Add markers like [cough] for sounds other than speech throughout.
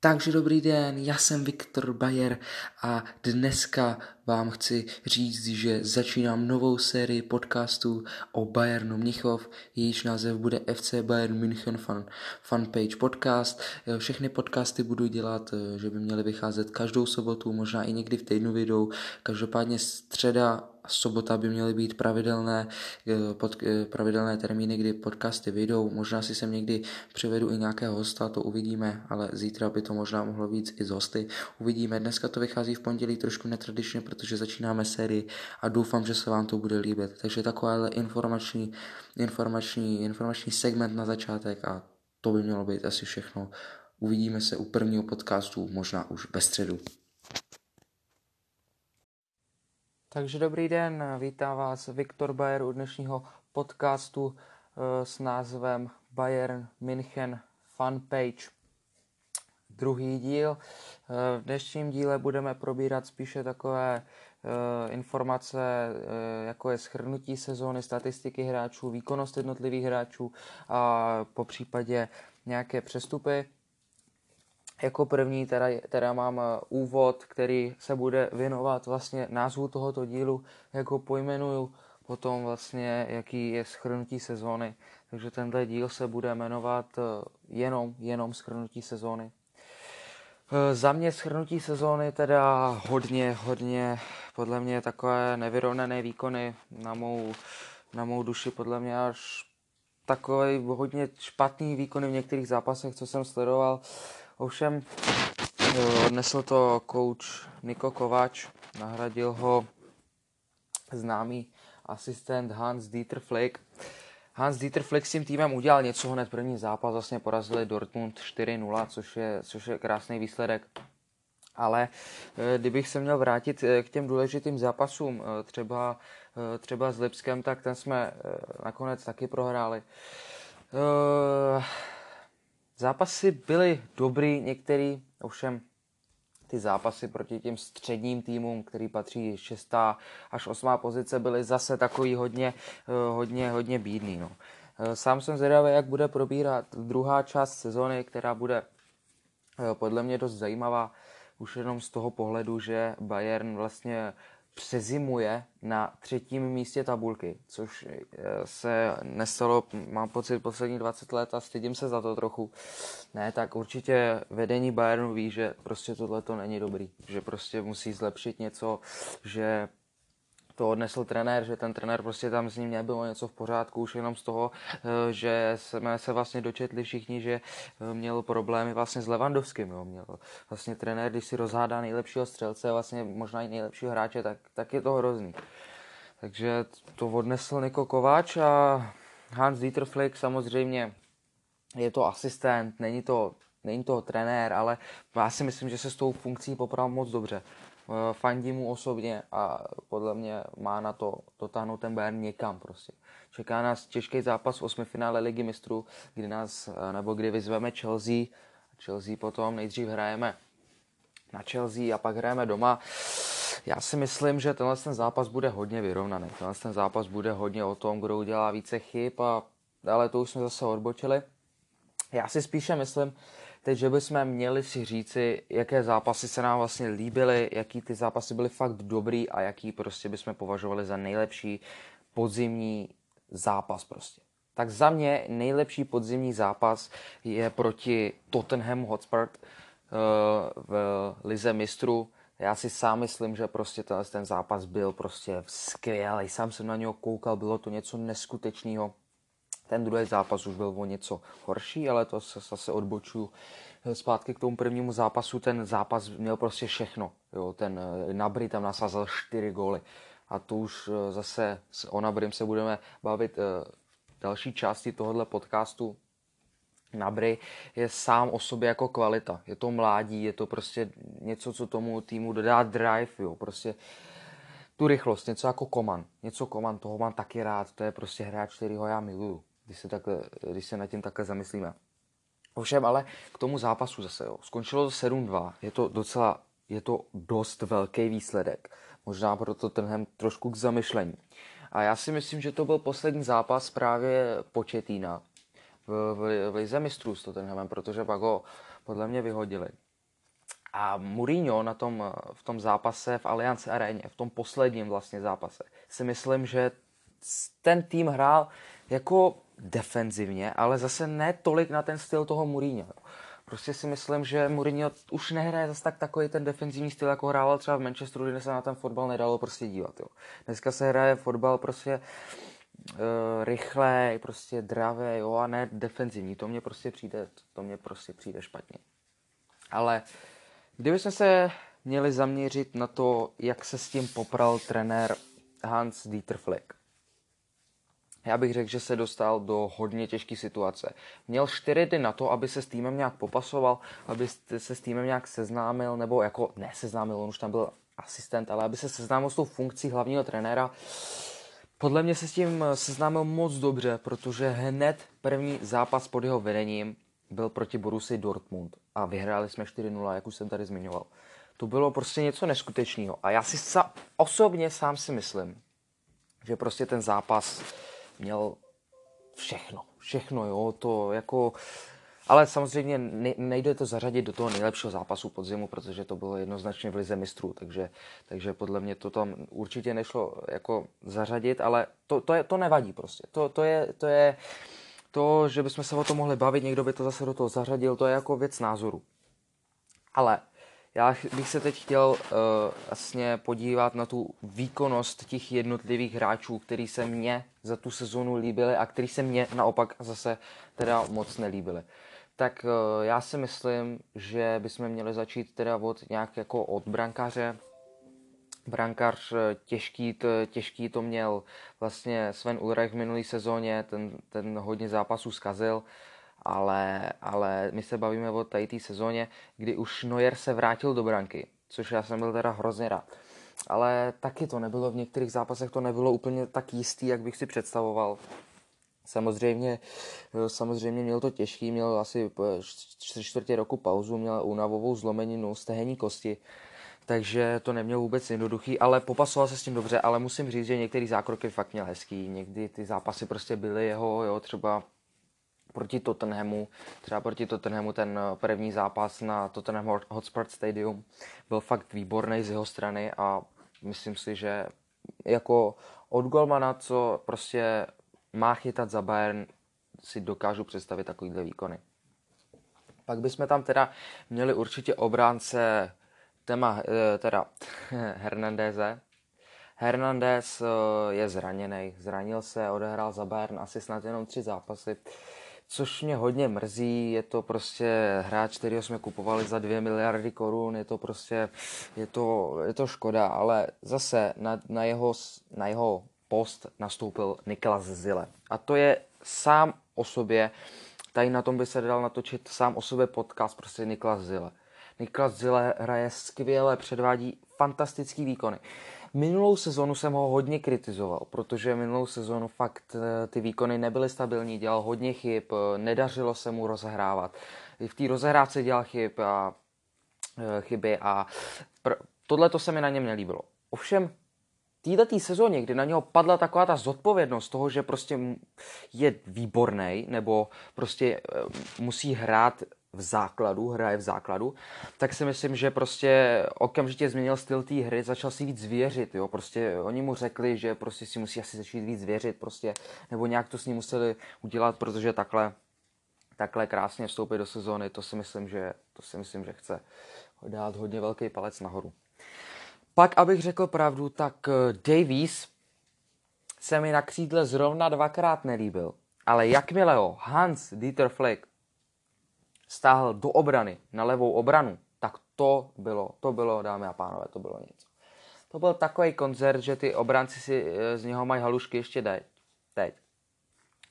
Takže dobrý den, já jsem Viktor Bayer a dneska vám chci říct, že začínám novou sérii podcastů o Bayernu Mnichov, jejíž název bude FC Bayern München Fan, Fanpage Podcast. Všechny podcasty budu dělat, že by měly vycházet každou sobotu, možná i někdy v týdnu videu. Každopádně středa sobota by měly být pravidelné, eh, pod, eh, pravidelné termíny, kdy podcasty vyjdou. Možná si sem někdy přivedu i nějakého hosta, to uvidíme, ale zítra by to možná mohlo být i z hosty. Uvidíme. Dneska to vychází v pondělí trošku netradičně, protože začínáme sérii a doufám, že se vám to bude líbit. Takže takováhle informační, informační, informační segment na začátek a to by mělo být asi všechno. Uvidíme se u prvního podcastu, možná už ve středu. Takže dobrý den, vítám vás Viktor Bayer u dnešního podcastu eh, s názvem Bayern München Fanpage. Druhý díl. Eh, v dnešním díle budeme probírat spíše takové eh, informace, jako je schrnutí sezóny, statistiky hráčů, výkonnost jednotlivých hráčů a po případě nějaké přestupy. Jako první teda, teda mám eh, úvod, který se bude věnovat vlastně názvu tohoto dílu, jako pojmenuju, potom vlastně jaký je schrnutí sezóny. Takže tenhle díl se bude jmenovat eh, jenom, jenom schrnutí sezóny. Eh, za mě schrnutí sezóny teda hodně, hodně, podle mě takové nevyrovnané výkony na mou, na mou duši, podle mě až takové hodně špatný výkony v některých zápasech, co jsem sledoval. Ovšem eh, odnesl to kouč Niko Kováč, nahradil ho známý asistent Hans Dieter Flick. Hans Dieter Flick s tím týmem udělal něco hned první zápas, vlastně porazili Dortmund 4-0, což je, což je krásný výsledek. Ale eh, kdybych se měl vrátit eh, k těm důležitým zápasům, třeba, třeba s Lipskem, tak ten jsme nakonec taky prohráli. Zápasy byly dobrý, některý, ovšem ty zápasy proti těm středním týmům, který patří 6. až 8. pozice, byly zase takový hodně, eh, hodně, hodně bídný. No. Eh, sám jsem zvědavý, jak bude probírat druhá část sezóny, která bude eh, podle mě dost zajímavá, už jenom z toho pohledu, že Bayern vlastně přezimuje na třetím místě tabulky, což eh, se nestalo, mám pocit, poslední 20 let a stydím se za to trochu. Ne, tak určitě vedení Bayernu ví, že prostě tohle to není dobrý, že prostě musí zlepšit něco, že to odnesl trenér, že ten trenér prostě tam s ním nebylo něco v pořádku, už jenom z toho, eh, že jsme se vlastně dočetli všichni, že eh, měl problémy vlastně s Levandovským, jo. měl vlastně trenér, když si rozhádá nejlepšího střelce, vlastně možná i nejlepšího hráče, tak, tak je to hrozný. Takže to odnesl Niko Kováč a Hans Dieter Flick samozřejmě je to asistent, není to, není to trenér, ale já si myslím, že se s tou funkcí popravil moc dobře. Eh, fandím mu osobně a podle mě má na to dotáhnout ten Bayern někam prostě. Čeká nás těžký zápas v osmifinále ligy mistrů, kdy nás, eh, nebo kdy vyzveme Chelsea. Chelsea potom nejdřív hrajeme na Chelsea a pak hrajeme doma. Já si myslím, že tenhle ten zápas bude hodně vyrovnaný. Tenhle ten zápas bude hodně o tom, kdo udělá více chyb a ale to už jsme zase odbočili. Já si spíše myslím, teď, že bychom měli si říci, jaké zápasy se nám vlastně líbily, jaký ty zápasy byly fakt dobrý a jaký prostě bychom považovali za nejlepší podzimní zápas prostě. Tak za mě nejlepší podzimní zápas je proti Tottenham Hotspur uh, v Lize mistrů. Já si sám myslím, že prostě ten, ten zápas byl prostě skvělý. Sám jsem na něho koukal, bylo to něco neskutečného. Ten druhý zápas už byl o něco horší, ale to se zase odbočuju zpátky k tomu prvnímu zápasu. Ten zápas měl prostě všechno. Jo, ten eh, Nabry tam nasazel čtyři góly. A to už eh, zase o Nabrym se budeme bavit eh, v další části tohohle podcastu. Nabry je sám o sobě jako kvalita. Je to mládí, je to prostě něco, co tomu týmu dodá drive, jo, prostě tu rychlost, něco jako Koman. Něco Koman, toho mám taky rád, to je prostě hráč, kterýho já miluju když se, takhle, když se nad tím takhle zamyslíme. Ovšem ale k tomu zápasu zase, jo. Skončilo to 7-2, je to docela, je to dost velký výsledek. Možná proto tenhle trošku k zamyšlení. A já si myslím, že to byl poslední zápas právě Početína v, v, v Lize mistrů s Tottenhamem, protože pak ho podle mě vyhodili. A Mourinho na tom, v tom zápase v Allianz Areně, v tom posledním vlastně zápase, si myslím, že ten tým hrál jako defenzivně, ale zase ne tolik na ten styl toho Mourinho. Prostě si myslím, že Mourinho už nehraje zase tak takový ten defenzivní styl, jako hrával třeba v Manchesteru, kde se na ten fotbal nedalo prostě dívat. Jo. Dneska se hraje fotbal prostě uh, rychle, prostě dravé, jo, a ne defenzivní. To mě prostě přijde, to mě prostě přijde špatně. Ale kdybychom se měli zaměřit na to, jak se s tím popral trenér Hans Dieter Flick, já bych řekl, že se dostal do hodně těžké situace. Měl čtyři dny na to, aby se s týmem nějak popasoval, aby se s týmem nějak seznámil, nebo jako ne seznámil, on už tam byl asistent, ale aby se seznámil s tou funkcí hlavního trenéra. Podle mě se s tím seznámil moc dobře, protože hned první zápas pod jeho vedením byl proti Borusi Dortmund a vyhráli jsme 4-0, jak už jsem tady zmiňoval. To bylo prostě něco neskutečného. A já si sa, osobně sám si myslím, že prostě ten zápas měl všechno. Všechno, jo, to jako... Ale samozřejmě nejde to zařadit do toho nejlepšího zápasu podzimu, protože to bylo jednoznačně v lize mistrů, takže, takže podle mě to tam určitě nešlo jako zařadit, ale to, to, je, to nevadí prostě. To, to, je, to je to, že bychom se o tom mohli bavit, někdo by to zase do toho zařadil, to je jako věc názoru. Ale já bych se teď chtěl uh, vlastně podívat na tu výkonnost těch jednotlivých hráčů, který se mně za tu sezonu líbily a který se mně naopak zase teda moc nelíbily. Tak uh, já si myslím, že bychom měli začít teda od nějak jako od brankáře. Brankář eh, těžký, těžký to měl vlastně Sven Ulrich v minulý sezóně, ten, ten hodně zápasů zkazil. Uh, ale, ale my se bavíme o tady té sezóně, kdy už Neuer se vrátil do branky, což já jsem byl teda hrozně rád. Ale taky to nebylo, v některých zápasech to nebylo úplně tak jistý, jak bych si představoval. Samozřejmě, samozřejmě měl to těžký, měl asi čtyři čtvrtě roku pauzu, měl únavovou zlomeninu stehenní kosti, takže to neměl vůbec jednoduchý, ale popasoval se s tím dobře, ale musím říct, že některý zákroky fakt měl hezký, někdy ty zápasy prostě byly jeho, jo, třeba proti Tottenhamu, třeba proti Tottenhamu ten eh, první zápas na Tottenham Hotspur Stadium byl fakt výborný z jeho strany a myslím si, že jako od golmana, co prostě má chytat za Bayern, si dokážu představit takovýhle výkony. Pak bychom tam teda měli určitě obránce téma, eh, teda [laughs] Hernandeze. Hernandez eh, je zraněný, zranil se, odehrál za Bayern asi snad jenom tři zápasy což mě hodně mrzí, je to prostě hráč, který jsme kupovali za 2 miliardy korun, je to prostě, je to, je to škoda, ale zase na, na, jeho, na jeho post nastoupil Niklas Zile. A to je sám o sobě, tady na tom by se dal natočit sám o sobě podcast, prostě Niklas Zile. Niklas Zile hraje skvěle, předvádí fantastický výkony. Minulou sezonu jsem ho hodně kritizoval, protože minulou sezonu fakt eh, ty výkony nebyly stabilní, dělal hodně chyb, eh, nedařilo se mu rozehrávat. V té rozehrávce dělal chyb a eh, chyby a pr- tohle to se mi na něm nelíbilo. Ovšem, této sezóně, kdy na něho padla taková ta zodpovědnost toho, že prostě je výborný, nebo prostě musí hrát v základu, hraje v základu, tak si myslím, že prostě okamžitě změnil styl té hry, začal si víc věřit, jo, prostě oni mu řekli, že prostě si musí asi začít víc věřit, prostě, nebo nějak to s ním museli udělat, protože takhle, takhle krásně vstoupit do sezóny, to si myslím, že, to si myslím, že chce dát hodně velký palec nahoru. Pak, abych řekl pravdu, tak eh, Davies se mi na křídle zrovna dvakrát nelíbil. Ale jakmile ho Hans Dieter Flick stáhl do obrany, na levou obranu, tak to bylo, to bylo, dámy a pánové, to bylo něco. To byl takový koncert, že ty obranci si eh, z něho mají halušky ještě teď. teď.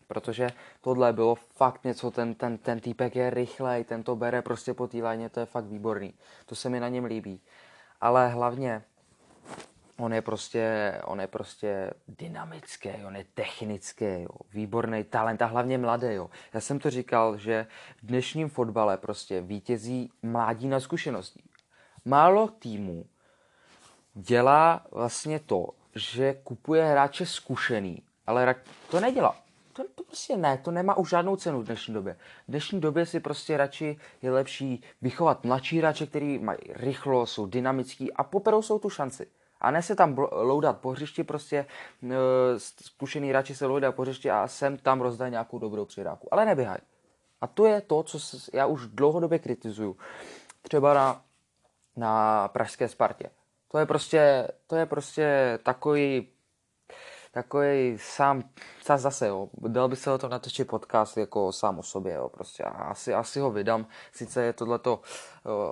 Protože tohle bylo fakt něco, ten, ten, ten týpek je rychlej, ten to bere prostě po té to je fakt výborný. To se mi na něm líbí. Ale hlavně on je prostě, on je prostě dynamický, on je technický, jo, výborný talent a hlavně mladý. Jo. Já jsem to říkal, že v dnešním fotbale prostě vítězí mládí na zkušenosti. Málo týmů dělá vlastně to, že kupuje hráče zkušený, ale to nedělá. to, to prostě ne, to nemá už žádnou cenu v dnešní době. V dnešní době si prostě radši je lepší vychovat mladší hráče, který mají rychlo, jsou dynamický a poperou jsou tu šanci. A ne se tam loudat po hřišti, prostě e, zkušený hráči se loudat po hřišti a sem tam rozdají nějakou dobrou přihrávku. Ale neběhaj. A to je to, co já už dlouhodobě kritizuju. Třeba na, na Pražské Spartě. To je prostě, to je prostě takový takový sám, zase, jo, dal by se o tom natočit podcast jako sám o sobě, jo, prostě asi, asi ho vydám, sice je tohleto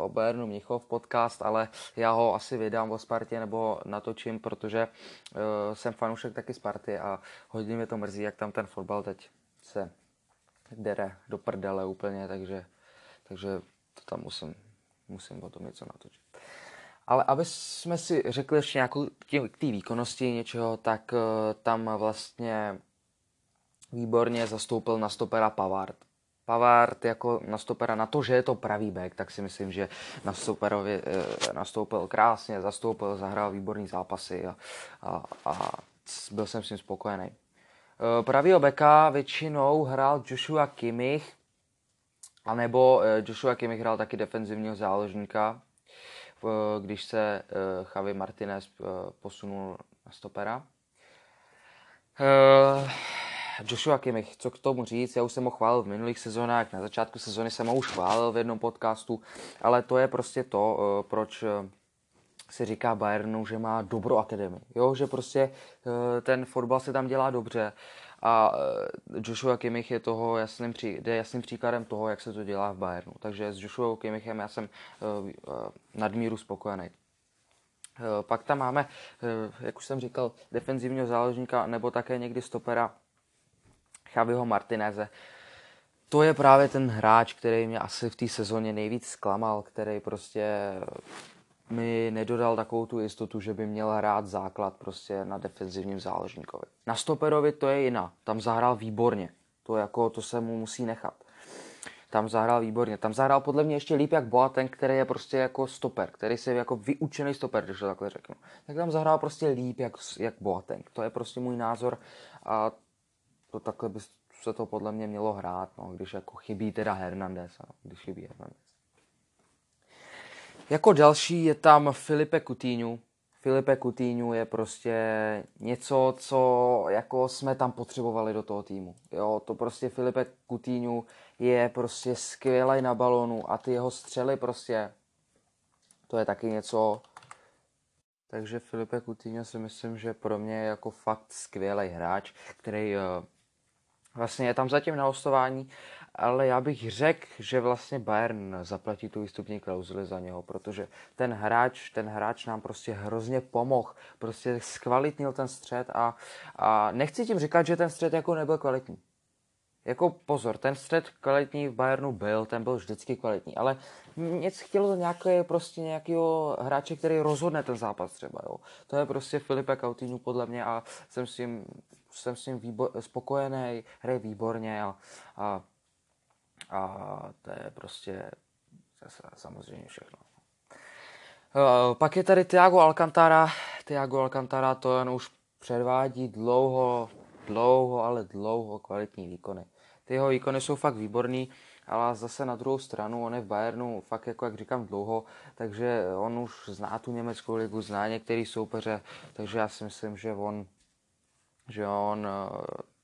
o Bayernu Mnichov podcast, ale já ho asi vydám o Spartě nebo natočím, protože uh, jsem fanoušek taky Sparty a hodně mě to mrzí, jak tam ten fotbal teď se dere do prdele úplně, takže, takže to tam musím, musím o tom něco natočit. Ale aby jsme si řekli ještě nějakou k té výkonnosti něčeho, tak uh, tam vlastně výborně zastoupil na stopera Pavard. Pavard jako na stopera, na to, že je to pravý back, tak si myslím, že na stoperovi uh, nastoupil krásně, zastoupil, zahrál výborný zápasy a, a, a byl jsem s tím spokojený. Uh, pravýho beka většinou hrál Joshua Kimmich, anebo Joshua Kimmich hrál taky defenzivního záložníka, Eh, když se eh, Javi Martinez eh, posunul na stopera. Joshua Kimmich, co k tomu říct, já už jsem ho chválil v minulých sezónách, na začátku sezóny jsem ho už chválil v jednom podcastu, ale to je prostě to, proč se říká Bayernu, že má dobrou akademii. Jo, že prostě ten fotbal se tam dělá dobře a eh, Joshua Kimmich je toho jasným, pří, je jasným příkladem toho, jak se to dělá v Bayernu. Takže s Joshua Kimmichem já jsem uh, uh, nadmíru spokojený. Pak tam máme, jak už jsem říkal, defenzivního záložníka nebo také někdy stopera Chaviho Martineze. To je právě ten hráč, který mě asi v té sezóně nejvíc zklamal, který prostě mi nedodal takovou tu jistotu, že by měl hrát základ prostě na defenzivním záložníkovi. Na stoperovi to je jiná. Tam zahrál výborně. To, jako, to se mu musí nechat. Tam zahrál výborně. Tam zahrál podle mě ještě líp jak Boateng, který je prostě jako stoper, který se jako vyučený stoper, když to takhle řeknu. Tak tam zahrál prostě líp jak, jak Boateng. To je prostě můj názor a to takhle by se to podle mě mělo hrát, no, když jako chybí teda Hernandez, ano, když chybí Hernandez. Jako další je tam Filipe Coutinho. Filipe Coutinho je prostě něco, co jako jsme tam potřebovali do toho týmu. Jo, to prostě Filipe Coutinho je prostě skvělý na balonu a ty jeho střely prostě, to je taky něco, takže Filipe Coutinho si myslím, že pro mě je jako fakt skvělý hráč, který uh, vlastně je tam zatím na hostování ale já bych řekl, že vlastně Bayern zaplatí tu výstupní klauzuli za něho, protože ten hráč, ten hráč nám prostě hrozně pomohl, prostě zkvalitnil ten střed a, a nechci tím říkat, že ten střed jako nebyl kvalitní. Jako pozor, ten střed kvalitní v Bayernu byl, ten byl vždycky kvalitní, ale něco chtělo nějaké, prostě nějakého hráče, který rozhodne ten zápas třeba, jo. To je prostě Filipe Coutinho podle mě a jsem s tím, jsem s tím výbor, spokojený, hraje výborně a, a a to je prostě samozřejmě všechno. Eh, pak je tady Tiago Alcantara. Tiago Alcantara to jen už předvádí dlouho, dlouho, ale dlouho kvalitní výkony. Ty jeho výkony jsou fakt výborný, ale zase na druhou stranu, on je v Bayernu fakt, jako jak říkám, dlouho, takže on už zná tu německou ligu, zná některý soupeře, takže já si myslím, že on, že on eh,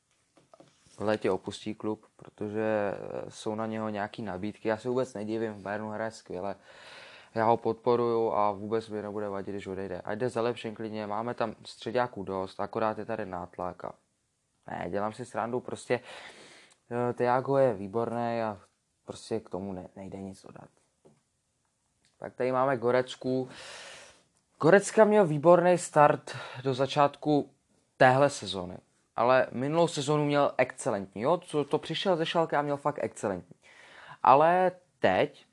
v létě opustí klub, protože eh, jsou na něho nějaké nabídky. Já se vůbec nedivím, v Bayernu hraje skvěle. Já ho podporuju a vůbec mi nebude vadit, když odejde. A jde za lepším klidně, máme tam středáků dost, akorát je tady nátlak a ne, dělám si srandu, prostě eh, Tiago je výborný a prostě k tomu ne, nejde nic dodat. Tak tady máme Gorecku. Gorecka měl výborný start do začátku téhle sezony ale minulou sezonu měl excelentní. Jo? Co to přišel ze Šalky a měl fakt excelentní. Ale teď,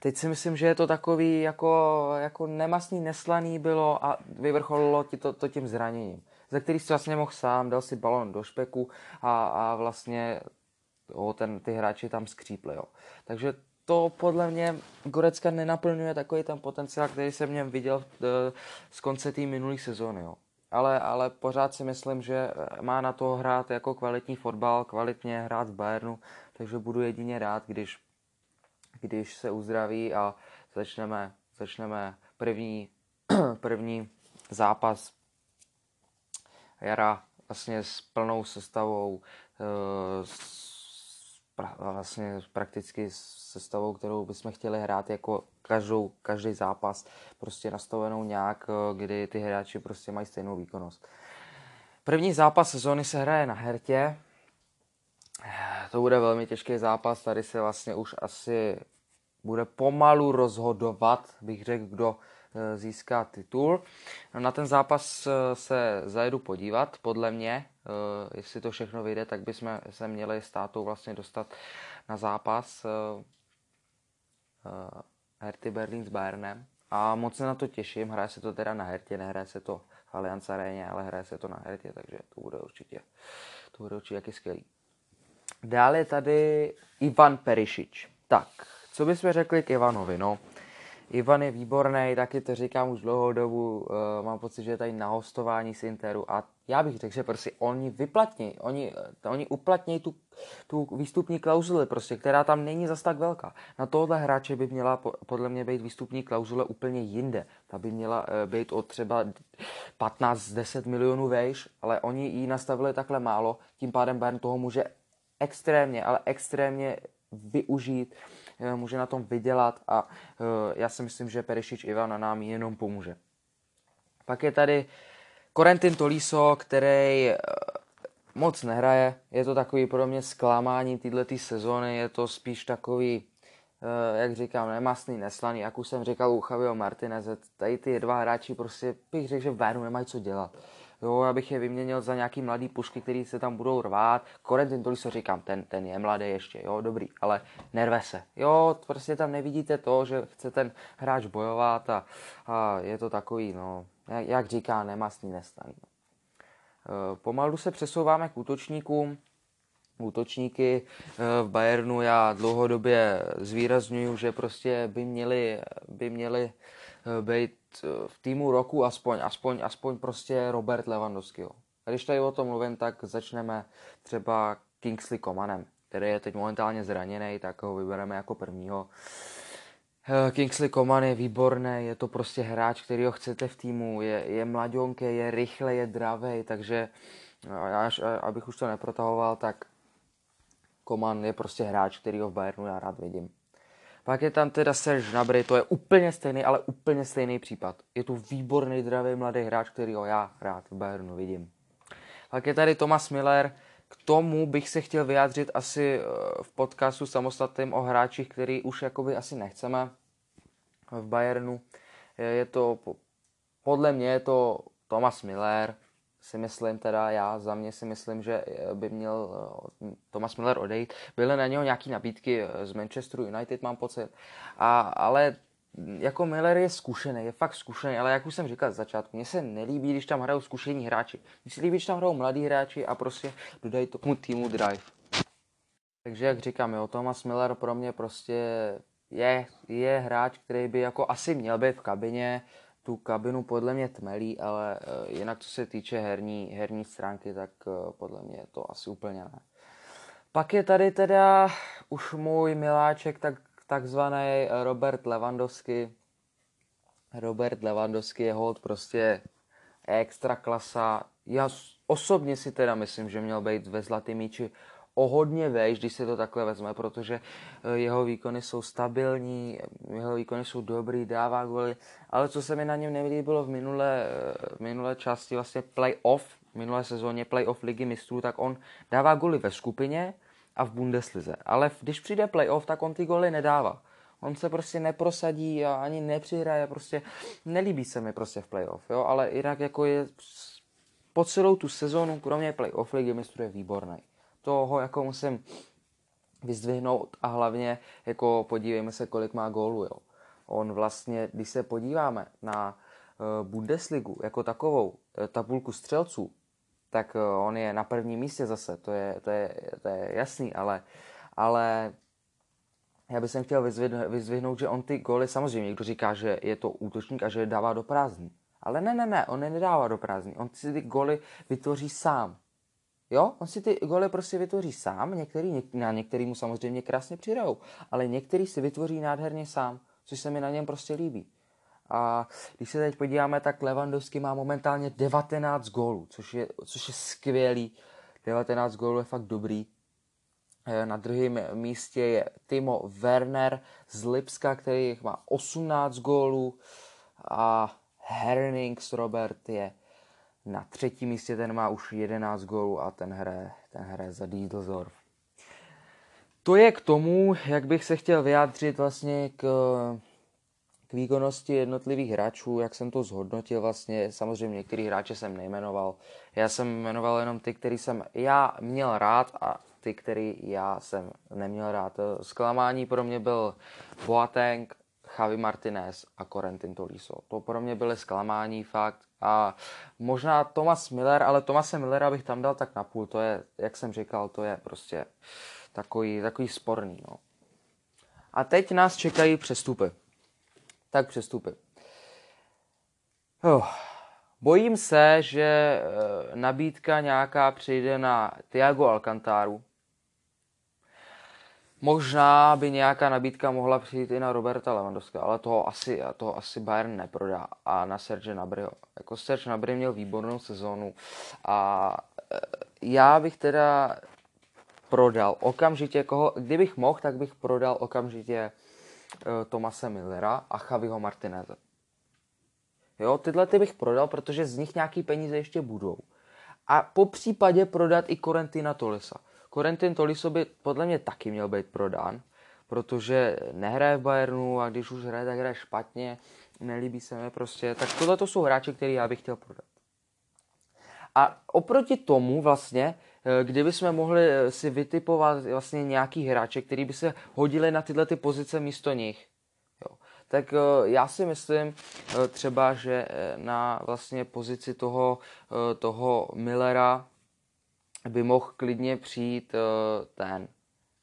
teď si myslím, že je to takový jako, jako nemastný, neslaný bylo a vyvrcholilo ti to, to tím zraněním, ze který si vlastně mohl sám, dal si balon do špeku a, a vlastně jo, ten, ty hráči tam skřípli. Jo. Takže to podle mě Gorecka nenaplňuje takový ten potenciál, který jsem v něm viděl eh, z konce té minulé sezóny. Jo. Ale, ale pořád si myslím, že má na to hrát jako kvalitní fotbal, kvalitně hrát v Bayernu, takže budu jedině rád, když, když se uzdraví a začneme, začneme první, [clears throat] první zápas jara vlastně s plnou sestavou, eh, s, vlastně prakticky sestavou, kterou bychom chtěli hrát jako každou, každý zápas, prostě nastavenou nějak, eh, kdy ty hráči prostě mají stejnou výkonnost. První zápas sezóny se hraje na Hertě. To bude velmi těžký zápas, tady se vlastně už asi bude pomalu rozhodovat, bych řekl, kdo Eh, získá titul. Na ten zápas eh, se zajedu podívat, podle mě, eh, jestli to všechno vyjde, tak bychom se měli s tátou vlastně dostat na zápas Herty Berlin s Bayernem. A moc se na to těším, hraje se to teda na Hertě, nehraje se to v Allianz Aréně, ale hraje se to na Hertě, takže to bude určitě, to bude určitě jaký skvělý. Dále je tady Ivan Perišič. Tak, co bychom řekli k Ivanovi? No, Ivan je výborný, taky to říkám už dlouhou dobu, uh, mám pocit, že je tady na hostování z Interu a já bych řekl, že prostě oni vyplatní, oni, eh, oni uplatní tu, tu výstupní klauzuli, prostě, která tam není zas tak velká. Na tohle hráče by měla podle mě být výstupní klauzule úplně jinde. Ta by měla uh, být od třeba 15-10 milionů vejš, ale oni ji nastavili takhle málo, tím pádem Bayern toho může extrémně, ale extrémně využít Eh, může na tom vydělat a eh, já si myslím, že Perišič Ivan nám jenom pomůže. Pak je tady Corentin Toliso, který eh, moc nehraje. Je to takový pro mě zklamání této sezóny, je to spíš takový, jak říkám, nemastný, neslaný, jak už jsem říkal u Chavio Martineze, tady ty dva hráči prostě bych řekl, že v Bayernu nemají co dělat jo, abych je vyměnil za nějaký mladý pušky, který se tam budou rvát. Corentin Tolisso říkám, ten, ten je mladý ještě, jo, dobrý, ale nerve se. Jo, prostě tam nevidíte to, že chce ten hráč bojovat a, a je to takový, no, jak, jak říká, nemastný nestaný. No. E, pomalu se přesouváme k útočníkům. Útočníky e, v Bayernu já dlouhodobě zvýraznuju, že prostě by měli, by měli e, být v týmu roku aspoň, aspoň, aspoň prostě Robert Lewandowski. Když tady o tom mluvím, tak začneme třeba Kingsley Comanem, který je teď momentálně zraněný, tak ho vybereme jako prvního. Eh, Kingsley Coman je výborný, je to prostě hráč, který ho chcete v týmu, je, je mladionké, je rychle, je dravý, takže až, abych už to neprotahoval, tak Coman je prostě hráč, který ho v Bayernu já rád vidím. Pak je tam teda Serge Gnabry, to je úplně stejný, ale úplně stejný případ. Je tu výborný, zdravý mladý hráč, který ho já rád v Bayernu vidím. Pak je tady Thomas Miller, k tomu bych se chtěl vyjádřit asi eh, v podcastu samostatným o hráčích, který už jakoby asi nechceme v Bayernu. Je to, podle mě je to Thomas Miller, si myslím teda, já za mě si myslím, že eh, by měl eh, Thomas Miller odejít. Byly na něho nějaké nabídky eh, z Manchesteru United, mám pocit. A, ale jako Miller je zkušený, je fakt zkušený, ale jak už jsem říkal z začátku, mně se nelíbí, když tam hrajou zkušení hráči. Mně se líbí, když tam hrajou mladí hráči a prostě dodají tomu týmu drive. Takže jak říkám, jo, Thomas Miller pro mě prostě je, je hráč, který by jako asi měl být v kabině, tu kabinu podle mě tmelí, ale uh, jinak co se týče herní, herní stránky, tak uh, podle mě to asi úplně ne. Pak je tady teda už můj miláček, tak, takzvaný Robert Lewandowski. Robert Lewandowski je hold prostě extra klasa. Já osobně si teda myslím, že měl být ve zlatý míči o hodně vejš, když se to takhle vezme, protože eh, jeho výkony jsou stabilní, jeho výkony jsou dobrý, dává goly, ale co se mi na něm nelíbilo v minulé, eh, v minulé části vlastně playoff, v minulé sezóně playoff ligy mistrů, tak on dává goly ve skupině a v Bundeslize, ale když přijde playoff, tak on ty goly nedává. On se prostě neprosadí a ani nepřihraje, prostě nelíbí se mi prostě v playoff, jo, ale jinak jako je po celou tu sezónu, kromě playoff ligy mistrů je výborný toho jako musím vyzdvihnout a hlavně jako podívejme se, kolik má gólů. Jo. On vlastně, když se podíváme na uh, Bundesligu jako takovou uh, tabulku střelců, tak uh, on je na prvním místě zase, to je, to je, to je jasný, ale, ale já bych chtěl vyzdvihnout, že on ty góly, samozřejmě někdo říká, že je to útočník a že je dává do prázdní. Ale ne, ne, ne, on je nedává do prázdní. On si ty goly vytvoří sám. Jo, on si ty goly prostě vytvoří sám, některý, něk, na některý mu samozřejmě krásně přidajou, ale některý si vytvoří nádherně sám, což se mi na něm prostě líbí. A když se teď podíváme, tak Lewandowski má momentálně 19 gólů, což je, což je skvělý. 19 gólů je fakt dobrý. Eh, na druhém místě je Timo Werner z Lipska, který má 18 gólů a Hernings Robert je na třetím místě, ten má už 11 gólů a ten hraje, ten hraje za Diedeldorf. To je k tomu, jak bych se chtěl vyjádřit vlastně k, k výkonnosti jednotlivých hráčů, jak jsem to zhodnotil vlastně. Samozřejmě některý hráče jsem nejmenoval. Já jsem jmenoval jenom ty, který jsem já měl rád a ty, který já jsem neměl rád. Zklamání pro mě byl Boateng, Javi Martinez a Corentin Tolisso. To pro mě byly zklamání fakt. A možná Thomas Miller, ale Tomase Millera bych tam dal tak na půl. To je, jak jsem říkal, to je prostě takový, takový sporný. No. A teď nás čekají přestupy. Tak přestupy. Oh. Bojím se, že eh, nabídka nějaká přijde na Tiago Alcantaru, Možná by nějaká nabídka mohla přijít i na Roberta Lewandowska, ale toho asi, toho asi Bayern neprodá. A na Serge Nabryho. Jako Serge Nabry měl výbornou sezónu a e, já bych teda prodal okamžitě koho, kdybych mohl, tak bych prodal okamžitě uh, Tomase Millera a Javiho Martineze. Jo, tyhle ty bych prodal, protože z nich nějaký peníze ještě budou. A po případě prodat i Corentina Tolisa. Corentin Tolisso by podle mě taky měl být prodán, protože nehraje v Bayernu a když už hraje, tak hraje špatně, nelíbí se mi prostě. Tak tohle to jsou hráči, který já bych chtěl prodat. A oproti tomu vlastně, eh, kdyby jsme mohli eh, si vytipovat vlastně nějaký hráče, který by se hodili na tyhle ty pozice místo nich, jo. tak eh, já si myslím třeba, že na vlastně pozici toho, toho Millera by mohl klidně přijít uh, ten,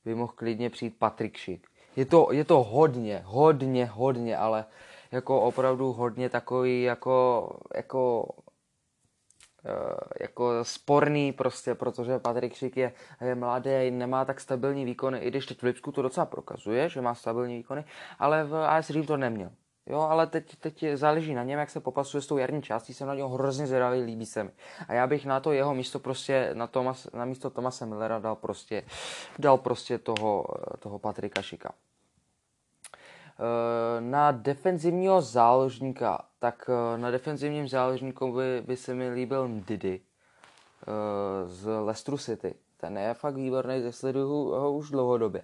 by mohl klidně přijít Patrik Šik. Je to, je to hodně, hodně, hodně, ale jako opravdu hodně takový jako, jako uh, jako sporný prostě, protože Patrik Šik je, je mladý, nemá tak stabilní výkony, i když teď v Lipsku to docela prokazuje, že má stabilní výkony, ale v AS Řím to neměl. Jo, ale teď, teď záleží na něm, jak se popasuje s tou jarní částí, jsem na něho hrozně zvědavý, líbí se mi. A já bych na to jeho místo prostě, na, Thomas, na místo Tomase Millera dal prostě, dal prostě toho, toho Patrika Šika. Eh, na defenzivního záložníka, tak eh, na defenzivním záložníku by, by se mi líbil Didi eh, z Leicester City. Ten je fakt výborný, sleduju ho už dlouhodobě.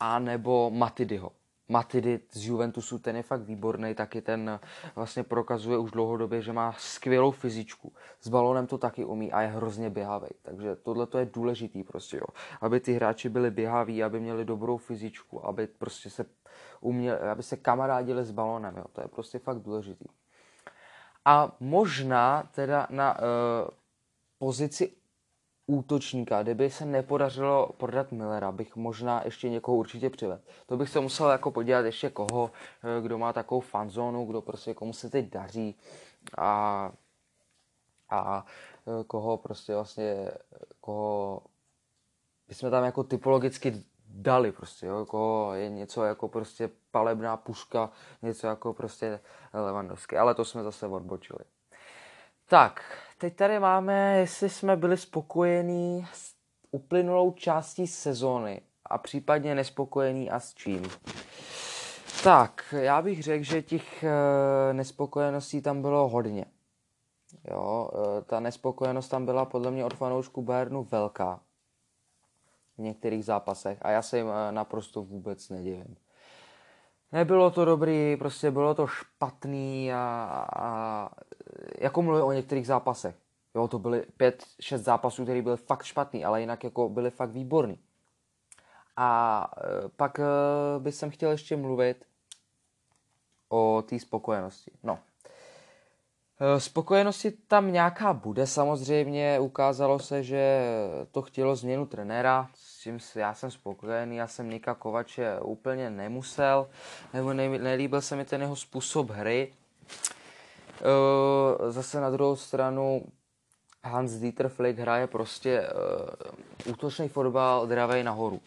A nebo Matidyho Matidit z Juventusu, ten je fakt výborný, taky ten vlastně prokazuje už dlouhodobě, že má skvělou fyzičku. S balonem to taky umí a je hrozně běhavý. Takže tohle to je důležitý prostě, jo. Aby ty hráči byli běhaví, aby měli dobrou fyzičku, aby prostě se uměli, aby se kamarádili s balonem, jo. To je prostě fakt důležitý. A možná teda na uh, pozici útočníka, kdyby se nepodařilo prodat Millera, bych možná ještě někoho určitě přivedl. To bych se musel jako podívat ještě koho, eh, kdo má takovou fanzónu, kdo prostě komu se teď daří a, a eh, koho prostě vlastně, koho bychom tam jako typologicky dali prostě, jo, koho je něco jako prostě palebná puška, něco jako prostě Levandovský, ale to jsme zase odbočili. Tak, teď tady máme, jestli jsme byli spokojení s uplynulou částí sezóny a případně nespokojení a s čím. Tak, já bych řekl, že těch e, nespokojeností tam bylo hodně. Jo, e, ta nespokojenost tam byla podle mě od fanoušků Bayernu velká v některých zápasech a já se jim e, naprosto vůbec nedivím. Nebylo to dobrý, prostě bylo to špatný a, a jako mluvím o některých zápasech. Jo, to byly pět, šest zápasů, které byly fakt špatný, ale jinak jako byly fakt výborný. A e, pak e, bych jsem chtěl ještě mluvit o té spokojenosti. No. E, spokojenosti tam nějaká bude samozřejmě. Ukázalo se, že to chtělo změnu trenéra, čím já jsem spokojený. Já jsem Nika Kovače úplně nemusel, nebo nelíbil se mi ten jeho způsob hry. zase na druhou stranu Hans Dieter Flick hraje prostě uh, útočný fotbal dravej nahoru.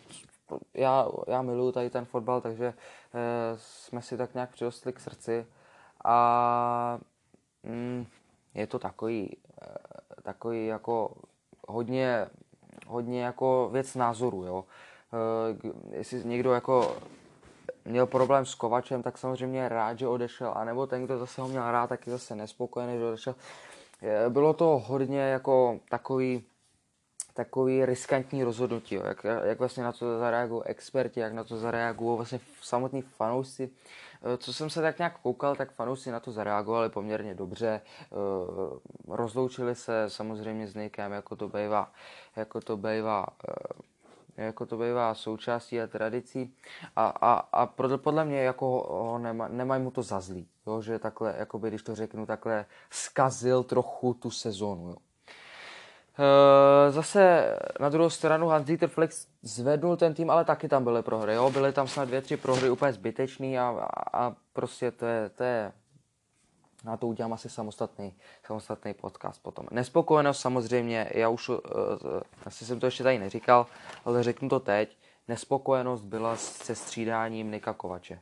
Já, já miluju tady ten fotbal, takže uh, jsme si tak nějak přirostli k srdci a mm, je to takový, uh, takový jako hodně, hodně jako věc názoru, jo. Uh, jestli někdo jako měl problém s Kovačem, tak samozřejmě rád, že odešel, anebo ten, kdo zase ho měl rád, tak je zase nespokojený, že odešel. Bylo to hodně jako takový, takový riskantní rozhodnutí, jo. Jak, jak vlastně na to zareagují experti, jak na to zareagují vlastně samotní fanoušci. E, co jsem se tak nějak koukal, tak fanoušci na to zareagovali poměrně dobře. E, rozloučili se samozřejmě s Nikem, jako to bývá, jako to bývá e, jako to bývá součástí a tradicí a, a, a podle mě jako ho nema, nemají mu to za zlý, jo, že takhle, jakoby, když to řeknu, takhle skazil trochu tu sezónu. Jo. E, zase na druhou stranu Hans-Dieter Flex zvednul ten tým, ale taky tam byly prohry. Jo? Byly tam snad dvě, tři prohry úplně zbytečný a, a, a prostě to je, to je na to udělám asi samostatný, samostatný podcast potom. Nespokojenost samozřejmě, já už, uh, asi jsem to ještě tady neříkal, ale řeknu to teď. Nespokojenost byla se střídáním Nika Kovače.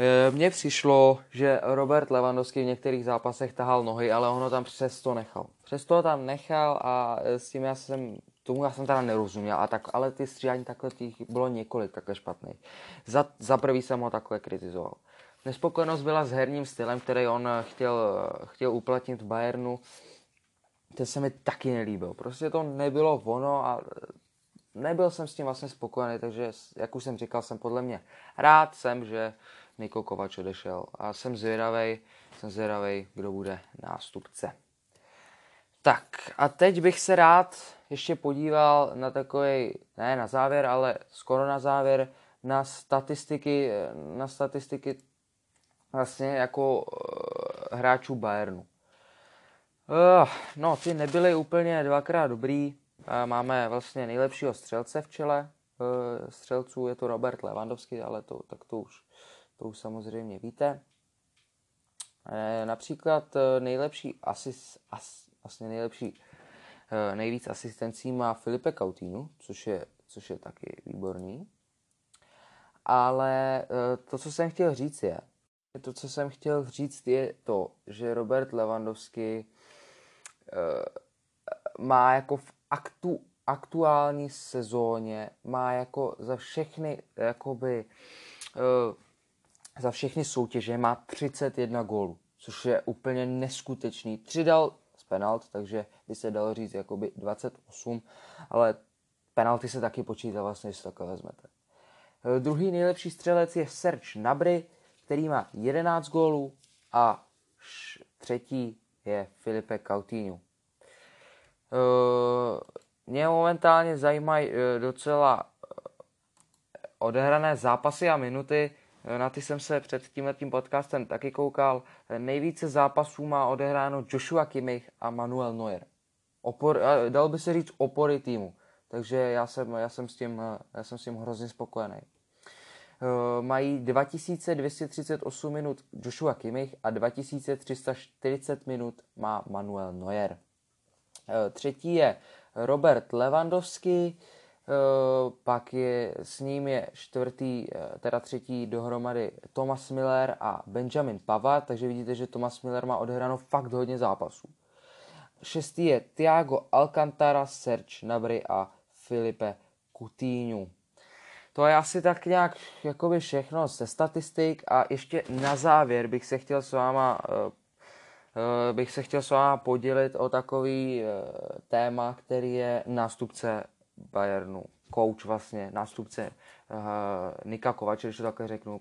Eh, mně přišlo, že Robert Lewandowski v některých zápasech tahal nohy, ale ono tam přesto nechal. Přesto tam nechal a s tím já jsem, tomu já jsem teda nerozuměl, a tak, ale ty střídání takhle těch bylo několik takhle špatných. Za, za prvý jsem ho takhle kritizoval. Nespokojenost byla s herním stylem, který on chtěl, chtěl uplatnit v Bayernu. Ten se mi taky nelíbil. Prostě to nebylo ono a nebyl jsem s tím vlastně spokojený, takže jak už jsem říkal, jsem podle mě rád jsem, že Niko Kovač odešel a jsem zvědavý, jsem zvědavý, kdo bude nástupce. Tak a teď bych se rád ještě podíval na takový, ne na závěr, ale skoro na závěr, na statistiky, na statistiky vlastně jako uh, hráčů Bayernu. Uh, no, ty nebyly úplně dvakrát dobrý. Uh, máme vlastně nejlepšího střelce v čele uh, střelců, je to Robert Lewandowski, ale to, tak to už, to už samozřejmě víte. Uh, například uh, nejlepší asis, as, vlastně nejlepší, uh, nejvíc asistencí má Filipe Coutinho, což je, což je taky výborný. Ale to, co jsem chtěl říct je, to, co jsem chtěl říct, je to, že Robert Lewandowski má jako v aktu, aktuální sezóně, má jako za všechny, jakoby, uh, za všechny soutěže má 31 gólů, což je úplně neskutečný. Tři dal z penalt, takže by se dalo říct jakoby 28, ale penalty se taky počítá vlastně, jestli takhle vezmete. Uh, druhý nejlepší střelec je Serge Nabry, který má 11 gólů a třetí je Filipe Coutinho. Uh, mě momentálně zajímají uh, docela odehrané zápasy a minuty. Na ty jsem se před tímhletím podcastem taky koukal. Nejvíce zápasů má odehráno Joshua Kimmich a Manuel Neuer. Opor, dal by se říct opory týmu. Takže já jsem, já jsem, s, tím, já jsem s tím hrozně spokojený. Eh, mají 2238 minut Joshua Kimmich a 2340 minut má Manuel Neuer. Eh, třetí je Robert Lewandowski, eh, pak je, s ním je čtvrtý, teda třetí dohromady Thomas Miller a Benjamin Pavard, takže vidíte, že Thomas Miller má odehráno fakt hodně zápasů. Šestý je Thiago Alcantara, Serge Nabry a Filipe Coutinho. To je asi tak nějak jakoby všechno ze statistik a ještě na závěr bych se chtěl s váma uh, bych se chtěl s váma podělit o takový téma, který je nástupce Bayernu, coach vlastně, nástupce uh, Nika Kovače, když to takhle řeknu,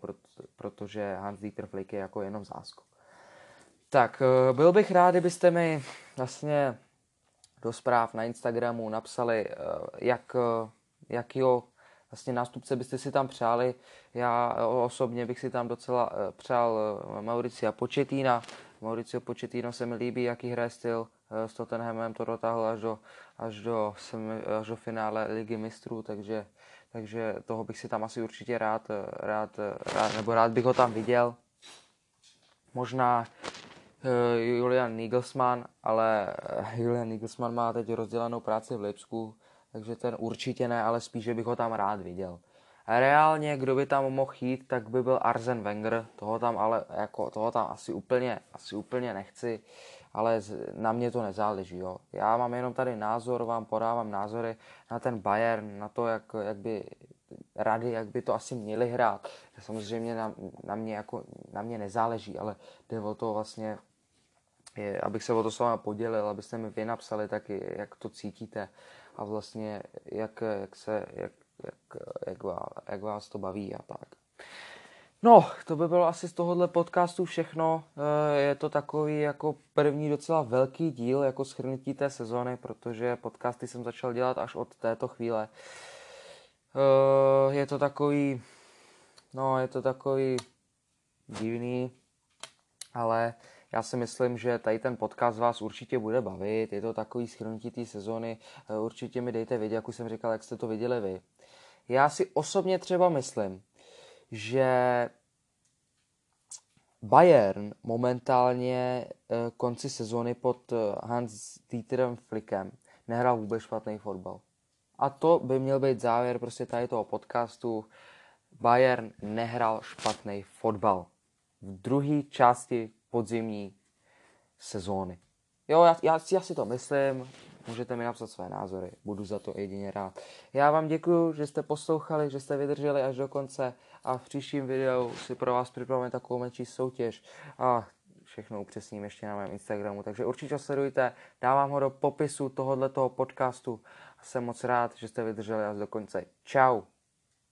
protože Hans Dieter Flick je jako jenom zásko. Tak, uh, byl bych rád, kdybyste mi vlastně do zpráv na Instagramu napsali, uh, jak, uh, jakýho vlastně nástupce byste si tam přáli. Já osobně bych si tam docela přál Mauricia Početína. Mauricio Početíno se mi líbí, jaký hraje styl. Eh, s Tottenhamem to dotáhl až do, až do, až do finále ligy mistrů, takže, takže toho bych si tam asi určitě rád, rád, rád, nebo rád bych ho tam viděl. Možná Julian Nagelsmann, ale Julian Nagelsmann má teď rozdělanou práci v Lipsku, takže ten určitě ne, ale spíš, že bych ho tam rád viděl. Reálně, kdo by tam mohl jít, tak by byl Arzen Wenger, toho tam ale jako, toho tam asi úplně, asi úplně nechci, ale na mě to nezáleží, jo. Já mám jenom tady názor, vám podávám názory na ten Bayern, na to, jak, jak by rady, jak by to asi měli hrát. Samozřejmě na, na, mě, jako, na mě nezáleží, ale jde o to vlastně, je, abych se o to s vámi podělil, abyste mi vy napsali taky, jak to cítíte a vlastně jak, jak, se, jak, jak, jak, vás, jak vás to baví a tak. No, to by bylo asi z tohohle podcastu všechno. Eh, je to takový jako první docela velký díl, jako schrnutí té sezony, protože podcasty jsem začal dělat až od této chvíle. Eh, je to takový, no, je to takový divný, ale já si myslím, že tady ten podcast vás určitě bude bavit. Je to takový schrnutí té sezony. Eh, určitě mi dejte vědět, jak už jsem říkal, jak jste to viděli vy. Já si osobně třeba myslím, že Bayern momentálně eh, konci sezony pod Hans Dieterem Flickem nehrál vůbec špatný fotbal. A to by měl být závěr prostě tady toho podcastu. Bayern nehrál špatný fotbal v druhé části podzimní sezóny. Jo, já, já, já si to myslím, můžete mi napsat své názory, budu za to jedině rád. Já vám děkuji, že jste poslouchali, že jste vydrželi až do konce a v příštím videu si pro vás připravíme takovou menší soutěž a všechno upřesním ještě na mém Instagramu, takže určitě sledujte, dávám ho do popisu tohoto podcastu a jsem moc rád, že jste vydrželi až do konce. Ciao.